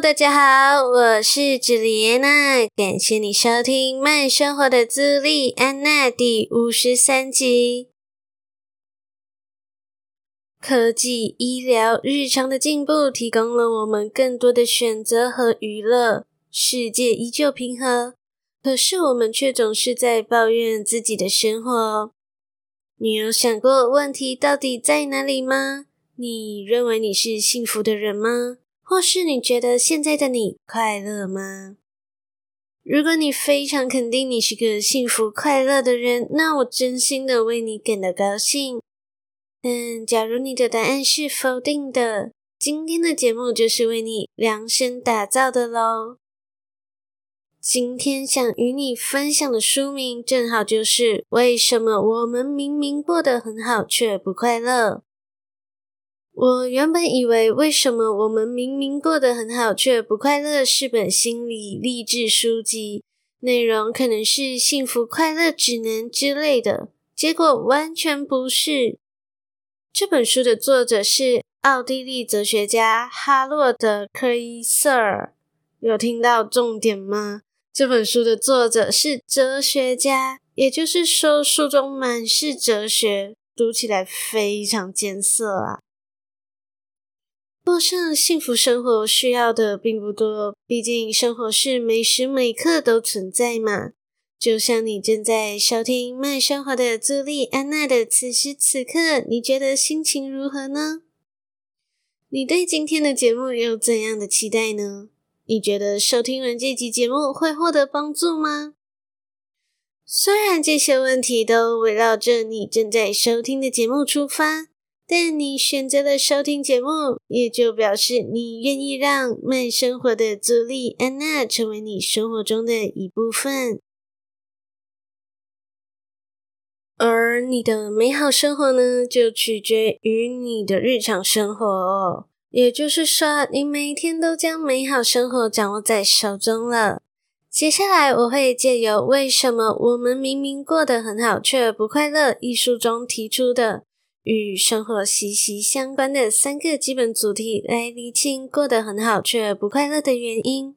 大家好，我是朱莉安娜，感谢你收听《慢生活的朱莉安娜》第五十三集。科技、医疗、日常的进步，提供了我们更多的选择和娱乐。世界依旧平和，可是我们却总是在抱怨自己的生活。你有想过问题到底在哪里吗？你认为你是幸福的人吗？或是你觉得现在的你快乐吗？如果你非常肯定你是个幸福快乐的人，那我真心的为你感到高兴。但假如你的答案是否定的，今天的节目就是为你量身打造的喽。今天想与你分享的书名，正好就是为什么我们明明过得很好却不快乐。我原本以为，为什么我们明明过得很好却不快乐，是本心理励志书籍，内容可能是幸福快乐指南之类的，结果完全不是。这本书的作者是奥地利哲学家哈洛德·克伊瑟尔，有听到重点吗？这本书的作者是哲学家，也就是说，书中满是哲学，读起来非常艰涩啊。过上幸福生活需要的并不多，毕竟生活是每时每刻都存在嘛。就像你正在收听《慢生活的朱莉安娜》的此时此刻，你觉得心情如何呢？你对今天的节目有怎样的期待呢？你觉得收听完这集节目会获得帮助吗？虽然这些问题都围绕着你正在收听的节目出发。但你选择了收听节目，也就表示你愿意让慢生活的朱莉安娜成为你生活中的一部分。而你的美好生活呢，就取决于你的日常生活哦。也就是说，你每天都将美好生活掌握在手中了。接下来，我会借由《为什么我们明明过得很好却不快乐》一书中提出的。与生活息息相关的三个基本主题来厘清过得很好却不快乐的原因。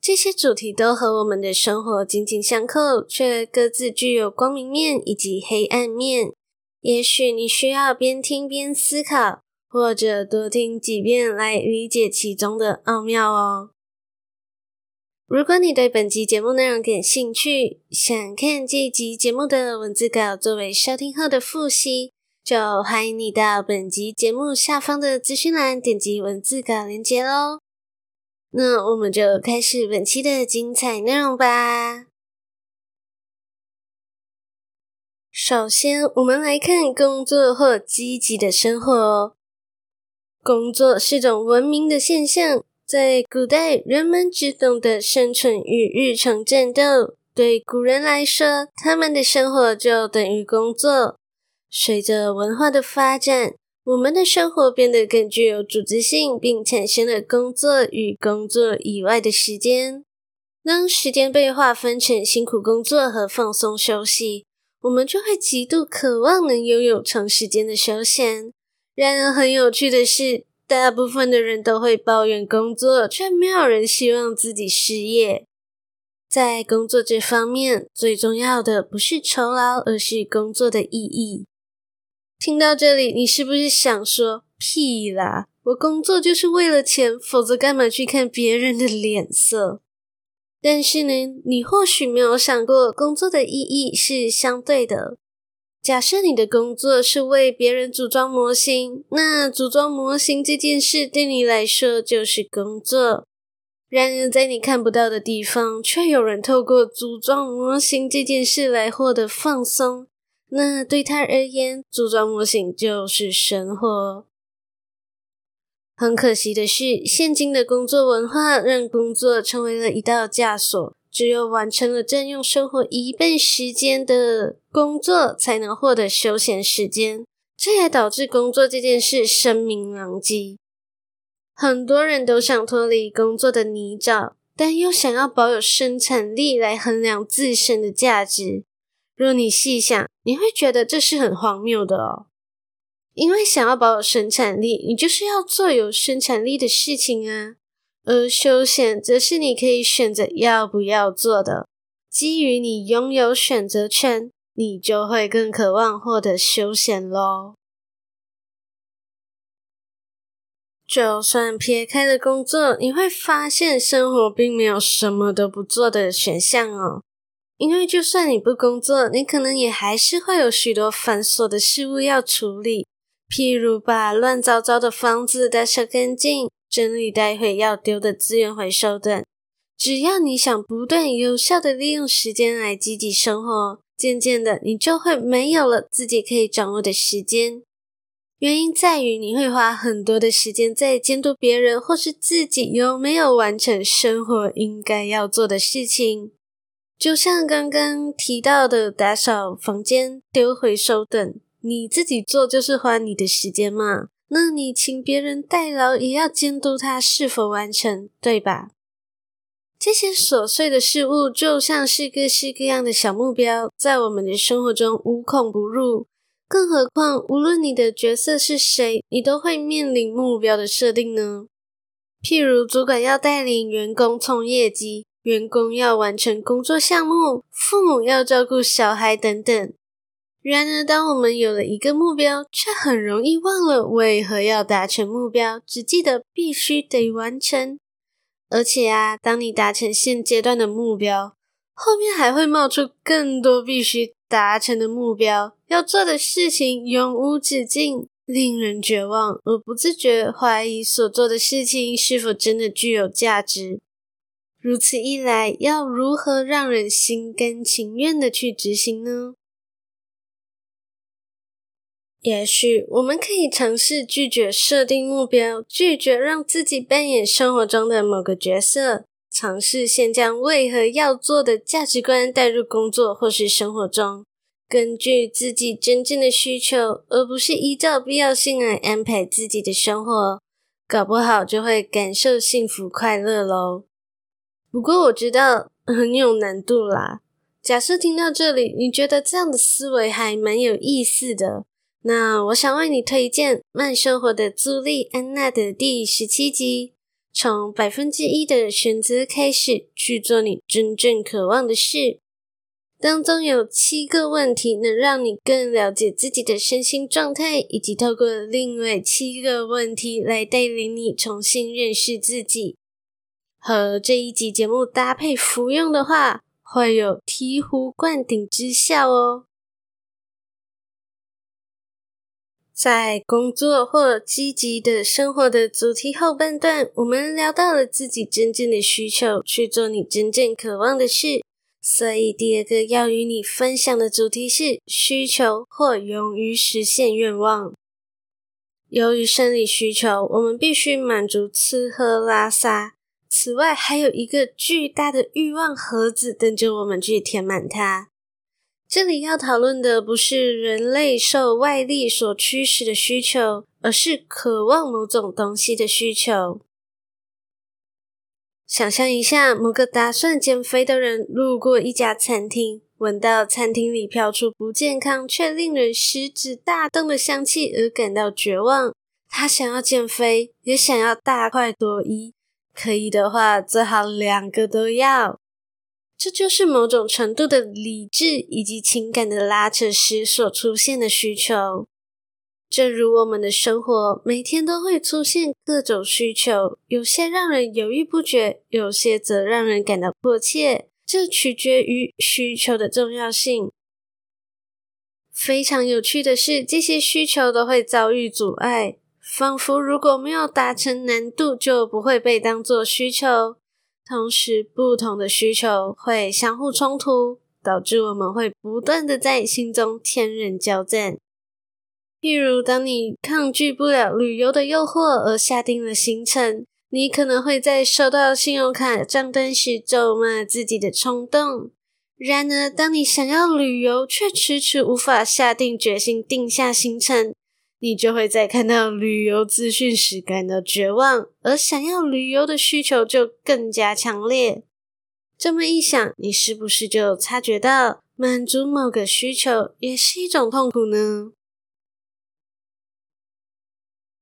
这些主题都和我们的生活紧紧相扣，却各自具有光明面以及黑暗面。也许你需要边听边思考，或者多听几遍来理解其中的奥妙哦。如果你对本集节目内容感兴趣，想看这集节目的文字稿作为收听后的复习。就欢迎你到本集节目下方的资讯栏点击文字稿连接喽。那我们就开始本期的精彩内容吧。首先，我们来看工作或积极的生活。工作是种文明的现象，在古代，人们只懂得生存与日常战斗。对古人来说，他们的生活就等于工作。随着文化的发展，我们的生活变得更具有组织性，并产生了工作与工作以外的时间。当时间被划分成辛苦工作和放松休息，我们就会极度渴望能拥有长时间的休闲。然而，很有趣的是，大部分的人都会抱怨工作，却没有人希望自己失业。在工作这方面，最重要的不是酬劳，而是工作的意义。听到这里，你是不是想说屁啦？我工作就是为了钱，否则干嘛去看别人的脸色？但是呢，你或许没有想过，工作的意义是相对的。假设你的工作是为别人组装模型，那组装模型这件事对你来说就是工作。然而，在你看不到的地方，却有人透过组装模型这件事来获得放松。那对他而言，组装模型就是生活。很可惜的是，现今的工作文化让工作成为了一道枷锁，只有完成了占用生活一半时间的工作，才能获得休闲时间。这也导致工作这件事声名狼藉。很多人都想脱离工作的泥沼，但又想要保有生产力来衡量自身的价值。若你细想，你会觉得这是很荒谬的哦。因为想要保有生产力，你就是要做有生产力的事情啊。而休闲则是你可以选择要不要做的。基于你拥有选择权，你就会更渴望获得休闲喽。就算撇开了工作，你会发现生活并没有什么都不做的选项哦。因为就算你不工作，你可能也还是会有许多繁琐的事物要处理，譬如把乱糟糟的房子打扫干净、整理待会要丢的资源回收等。只要你想不断有效地利用时间来积极生活，渐渐的，你就会没有了自己可以掌握的时间。原因在于你会花很多的时间在监督别人或是自己有没有完成生活应该要做的事情，就像刚刚提到的打扫房间、丢回收等，你自己做就是花你的时间嘛。那你请别人代劳，也要监督他是否完成，对吧？这些琐碎的事物就像是各式各样的小目标，在我们的生活中无孔不入。更何况，无论你的角色是谁，你都会面临目标的设定呢。譬如，主管要带领员工冲业绩，员工要完成工作项目，父母要照顾小孩等等。然而，当我们有了一个目标，却很容易忘了为何要达成目标，只记得必须得完成。而且啊，当你达成现阶段的目标，后面还会冒出更多必须达成的目标，要做的事情永无止境，令人绝望，而不自觉怀疑所做的事情是否真的具有价值。如此一来，要如何让人心甘情愿的去执行呢？也许我们可以尝试拒绝设定目标，拒绝让自己扮演生活中的某个角色。尝试先将为何要做的价值观带入工作或是生活中，根据自己真正的需求，而不是依照必要性来安排自己的生活，搞不好就会感受幸福快乐喽。不过我知道很有难度啦。假设听到这里，你觉得这样的思维还蛮有意思的，那我想为你推荐《慢生活的朱莉安娜》的第十七集。从百分之一的选择开始，去做你真正渴望的事。当中有七个问题能让你更了解自己的身心状态，以及透过另外七个问题来带领你重新认识自己。和这一集节目搭配服用的话，会有醍醐灌顶之效哦。在工作或积极的生活的主题后半段，我们聊到了自己真正的需求，去做你真正渴望的事。所以，第二个要与你分享的主题是需求或勇于实现愿望。由于生理需求，我们必须满足吃喝拉撒。此外，还有一个巨大的欲望盒子等着我们去填满它。这里要讨论的不是人类受外力所驱使的需求，而是渴望某种东西的需求。想象一下，某个打算减肥的人路过一家餐厅，闻到餐厅里飘出不健康却令人食指大动的香气而感到绝望。他想要减肥，也想要大快朵颐，可以的话，最好两个都要。这就是某种程度的理智以及情感的拉扯时所出现的需求。正如我们的生活，每天都会出现各种需求，有些让人犹豫不决，有些则让人感到迫切。这取决于需求的重要性。非常有趣的是，这些需求都会遭遇阻碍，仿佛如果没有达成难度，就不会被当作需求。同时，不同的需求会相互冲突，导致我们会不断的在心中天人交战。譬如，当你抗拒不了旅游的诱惑而下定了行程，你可能会在收到信用卡账单时咒骂自己的冲动。然而，当你想要旅游却迟迟无法下定决心定下行程，你就会在看到旅游资讯时感到绝望，而想要旅游的需求就更加强烈。这么一想，你是不是就察觉到满足某个需求也是一种痛苦呢？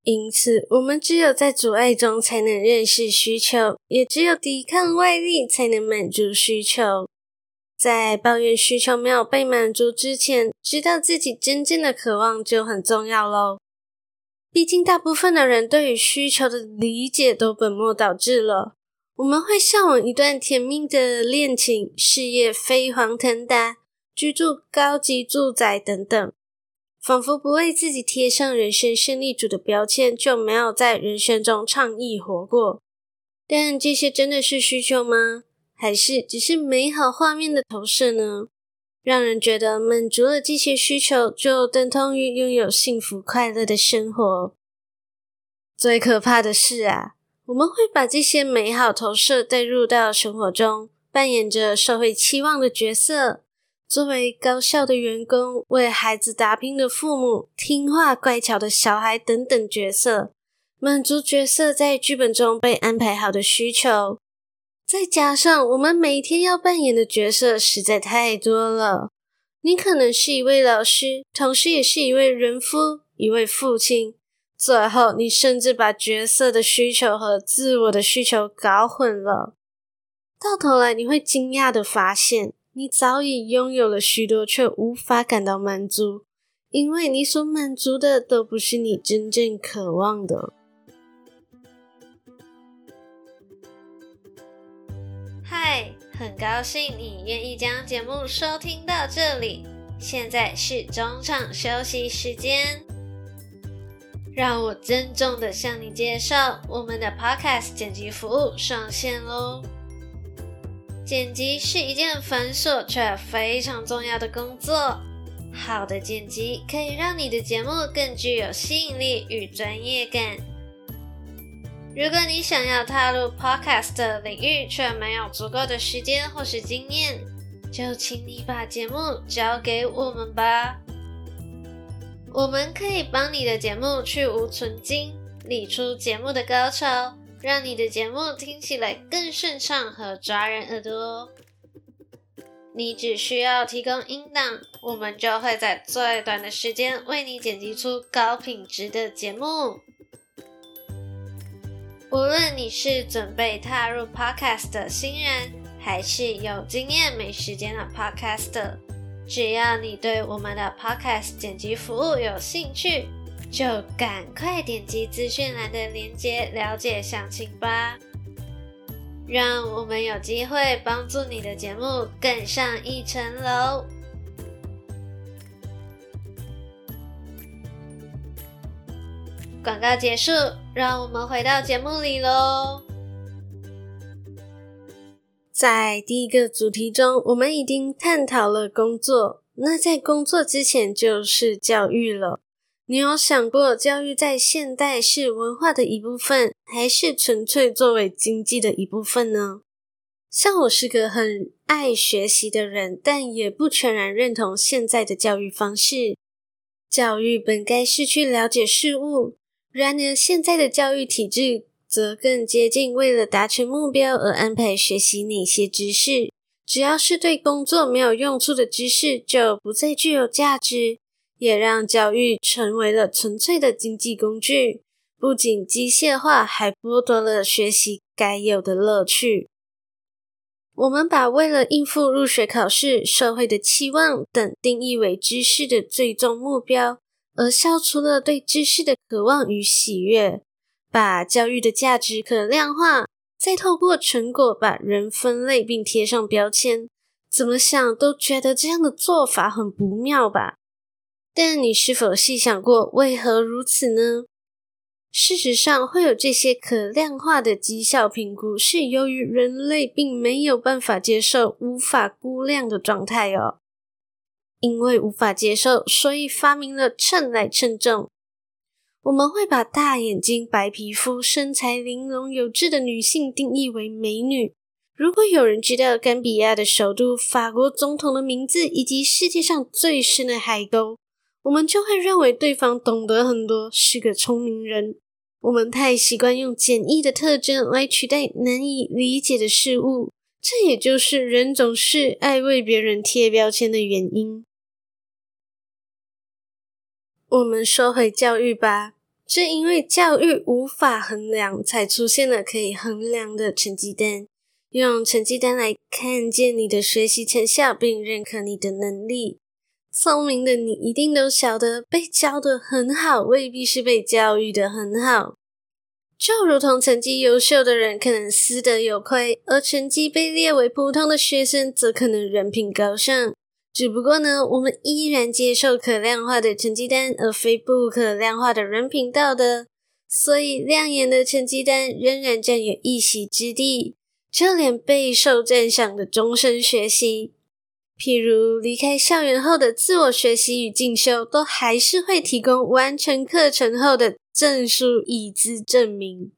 因此，我们只有在阻碍中才能认识需求，也只有抵抗外力才能满足需求。在抱怨需求没有被满足之前，知道自己真正的渴望就很重要喽。毕竟，大部分的人对于需求的理解都本末倒置了。我们会向往一段甜蜜的恋情、事业飞黄腾达、居住高级住宅等等，仿佛不为自己贴上人生胜利组的标签，就没有在人生中畅意活过。但这些真的是需求吗？还是只是美好画面的投射呢？让人觉得满足了这些需求，就等同于拥有幸福快乐的生活。最可怕的是啊，我们会把这些美好投射带入到生活中，扮演着社会期望的角色，作为高效的员工、为孩子打拼的父母、听话乖巧的小孩等等角色，满足角色在剧本中被安排好的需求。再加上我们每天要扮演的角色实在太多了，你可能是一位老师，同时也是一位人夫、一位父亲，最后你甚至把角色的需求和自我的需求搞混了。到头来你会惊讶的发现，你早已拥有了许多，却无法感到满足，因为你所满足的都不是你真正渴望的。嗨，很高兴你愿意将节目收听到这里。现在是中场休息时间，让我郑重的向你介绍我们的 Podcast 剪辑服务上线喽。剪辑是一件繁琐却非常重要的工作，好的剪辑可以让你的节目更具有吸引力与专业感。如果你想要踏入 Podcast 领域，却没有足够的时间或是经验，就请你把节目交给我们吧。我们可以帮你的节目去芜存菁，理出节目的高潮，让你的节目听起来更顺畅和抓人耳朵。你只需要提供音档，我们就会在最短的时间为你剪辑出高品质的节目。无论你是准备踏入 Podcast 的新人，还是有经验没时间的 Podcaster，只要你对我们的 Podcast 剪辑服务有兴趣，就赶快点击资讯栏的链接了解详情吧。让我们有机会帮助你的节目更上一层楼。广告结束，让我们回到节目里喽。在第一个主题中，我们已经探讨了工作。那在工作之前就是教育了。你有想过，教育在现代是文化的一部分，还是纯粹作为经济的一部分呢？像我是个很爱学习的人，但也不全然认同现在的教育方式。教育本该是去了解事物。然而，现在的教育体制则更接近为了达成目标而安排学习哪些知识。只要是对工作没有用处的知识，就不再具有价值，也让教育成为了纯粹的经济工具。不仅机械化，还剥夺了学习该有的乐趣。我们把为了应付入学考试、社会的期望等定义为知识的最终目标。而消除了对知识的渴望与喜悦，把教育的价值可量化，再透过成果把人分类并贴上标签，怎么想都觉得这样的做法很不妙吧？但你是否细想过为何如此呢？事实上，会有这些可量化的绩效评估，是由于人类并没有办法接受无法估量的状态哦。因为无法接受，所以发明了秤来称重。我们会把大眼睛、白皮肤、身材玲珑有致的女性定义为美女。如果有人知道甘比亚的首都、法国总统的名字以及世界上最深的海沟，我们就会认为对方懂得很多，是个聪明人。我们太习惯用简易的特征来取代难以理解的事物，这也就是人总是爱为别人贴标签的原因。我们说回教育吧，正因为教育无法衡量，才出现了可以衡量的成绩单，用成绩单来看见你的学习成效，并认可你的能力。聪明的你一定都晓得，被教得很好未必是被教育得很好。就如同成绩优秀的人可能私德有亏，而成绩被列为普通的学生则可能人品高尚。只不过呢，我们依然接受可量化的成绩单，而非不可量化的人品道德。所以，亮眼的成绩单仍然占有一席之地。就连备受赞赏的终身学习。譬如离开校园后的自我学习与进修，都还是会提供完成课程后的证书以资证明。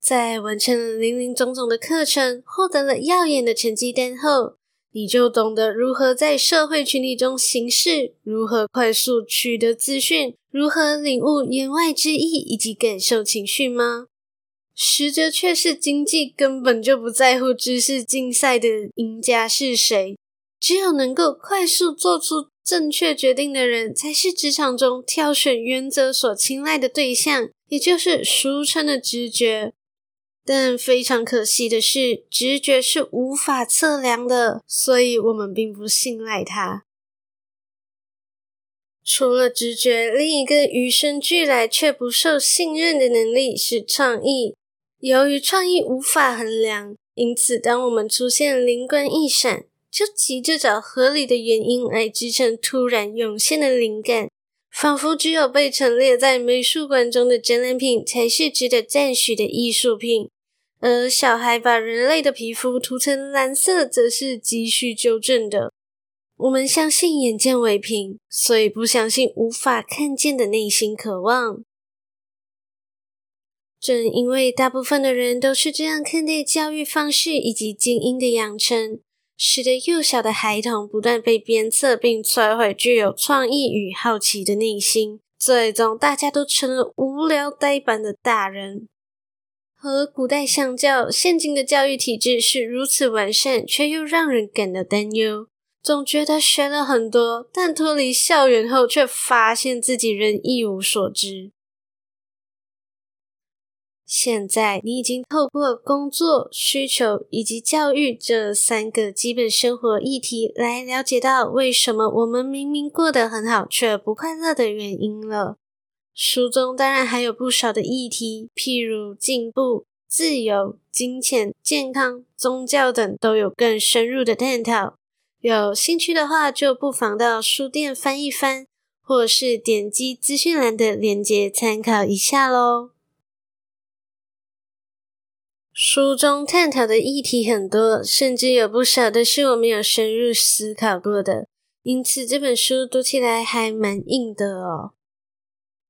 在完成了林林总总的课程，获得了耀眼的成绩单后，你就懂得如何在社会群体中行事，如何快速取得资讯，如何领悟言外之意以及感受情绪吗？实则却是经济根本就不在乎知识竞赛的赢家是谁。只有能够快速做出正确决定的人，才是职场中挑选原则所青睐的对象，也就是俗称的直觉。但非常可惜的是，直觉是无法测量的，所以我们并不信赖它。除了直觉，另一个与生俱来却不受信任的能力是创意。由于创意无法衡量，因此当我们出现灵光一闪，就急着找合理的原因来支撑突然涌现的灵感，仿佛只有被陈列在美术馆中的展览品才是值得赞许的艺术品，而小孩把人类的皮肤涂成蓝色，则是急需纠正的。我们相信眼见为凭，所以不相信无法看见的内心渴望。正因为大部分的人都是这样看待教育方式以及精英的养成。使得幼小的孩童不断被鞭策，并摧毁具有创意与好奇的内心，最终大家都成了无聊呆板的大人。和古代相较，现今的教育体制是如此完善，却又让人感到担忧。总觉得学了很多，但脱离校园后，却发现自己仍一无所知。现在你已经透过工作需求以及教育这三个基本生活议题来了解到为什么我们明明过得很好却不快乐的原因了。书中当然还有不少的议题，譬如进步、自由、金钱、健康、宗教等都有更深入的探讨。有兴趣的话，就不妨到书店翻一翻，或是点击资讯栏的链接参考一下喽。书中探讨的议题很多，甚至有不少的是我没有深入思考过的，因此这本书读起来还蛮硬的哦。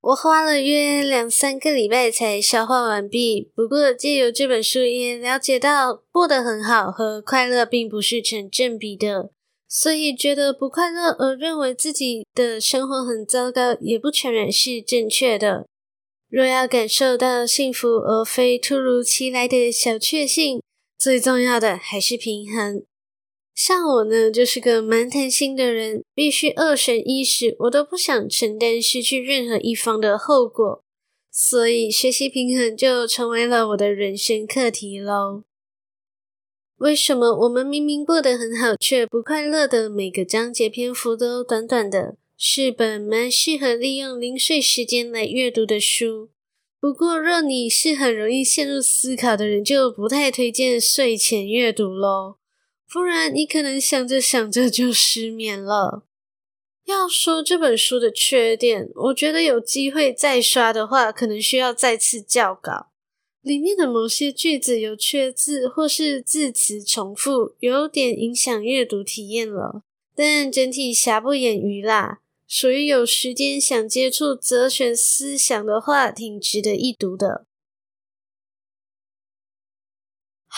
我花了约两三个礼拜才消化完毕。不过借由这本书也了解到，过得很好和快乐并不是成正比的，所以觉得不快乐而认为自己的生活很糟糕，也不全然是正确的。若要感受到幸福，而非突如其来的小确幸，最重要的还是平衡。像我呢，就是个蛮贪心的人，必须二选一时，我都不想承担失去任何一方的后果。所以，学习平衡就成为了我的人生课题喽。为什么我们明明过得很好，却不快乐的每个章节篇幅都短短的？是本蛮适合利用零碎时间来阅读的书，不过若你是很容易陷入思考的人，就不太推荐睡前阅读喽，不然你可能想着想着就失眠了。要说这本书的缺点，我觉得有机会再刷的话，可能需要再次校稿，里面的某些句子有缺字或是字词重复，有点影响阅读体验了。但整体瑕不掩瑜啦。所以有时间想接触哲学思想的话，挺值得一读的。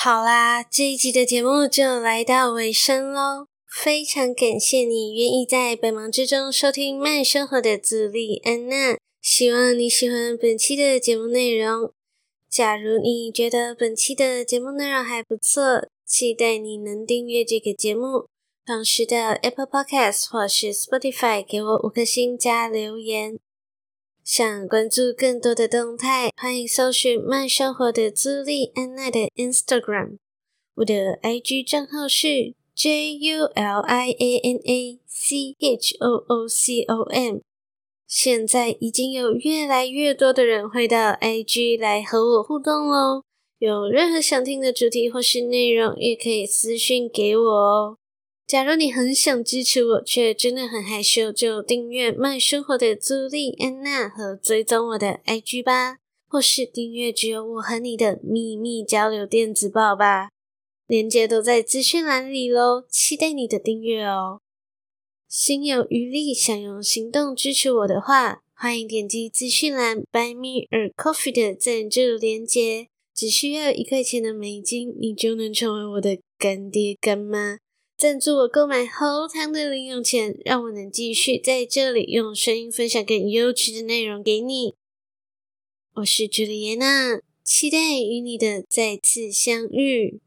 好啦，这一集的节目就来到尾声喽。非常感谢你愿意在百忙之中收听慢生活的自立安娜。希望你喜欢本期的节目内容。假如你觉得本期的节目内容还不错，期待你能订阅这个节目，同时到 Apple Podcast 或是 Spotify 给我五颗星加留言。想关注更多的动态，欢迎搜寻慢生活的朱莉安娜的 Instagram。我的 IG 账号是 JulianaChOOCOM。现在已经有越来越多的人会到 IG 来和我互动哦。有任何想听的主题或是内容，也可以私讯给我哦。假如你很想支持我，却真的很害羞，就订阅慢生活的朱莉安娜和追踪我的 IG 吧，或是订阅只有我和你的秘密交流电子报吧。链接都在资讯栏里喽，期待你的订阅哦。心有余力，想用行动支持我的话，欢迎点击资讯栏 Buy Me a Coffee 的赞助链接，只需要一块钱的美金，你就能成为我的干爹干妈，赞助我购买齁糖的零用钱，让我能继续在这里用声音分享更优质的内容给你。我是朱丽叶娜，期待与你的再次相遇。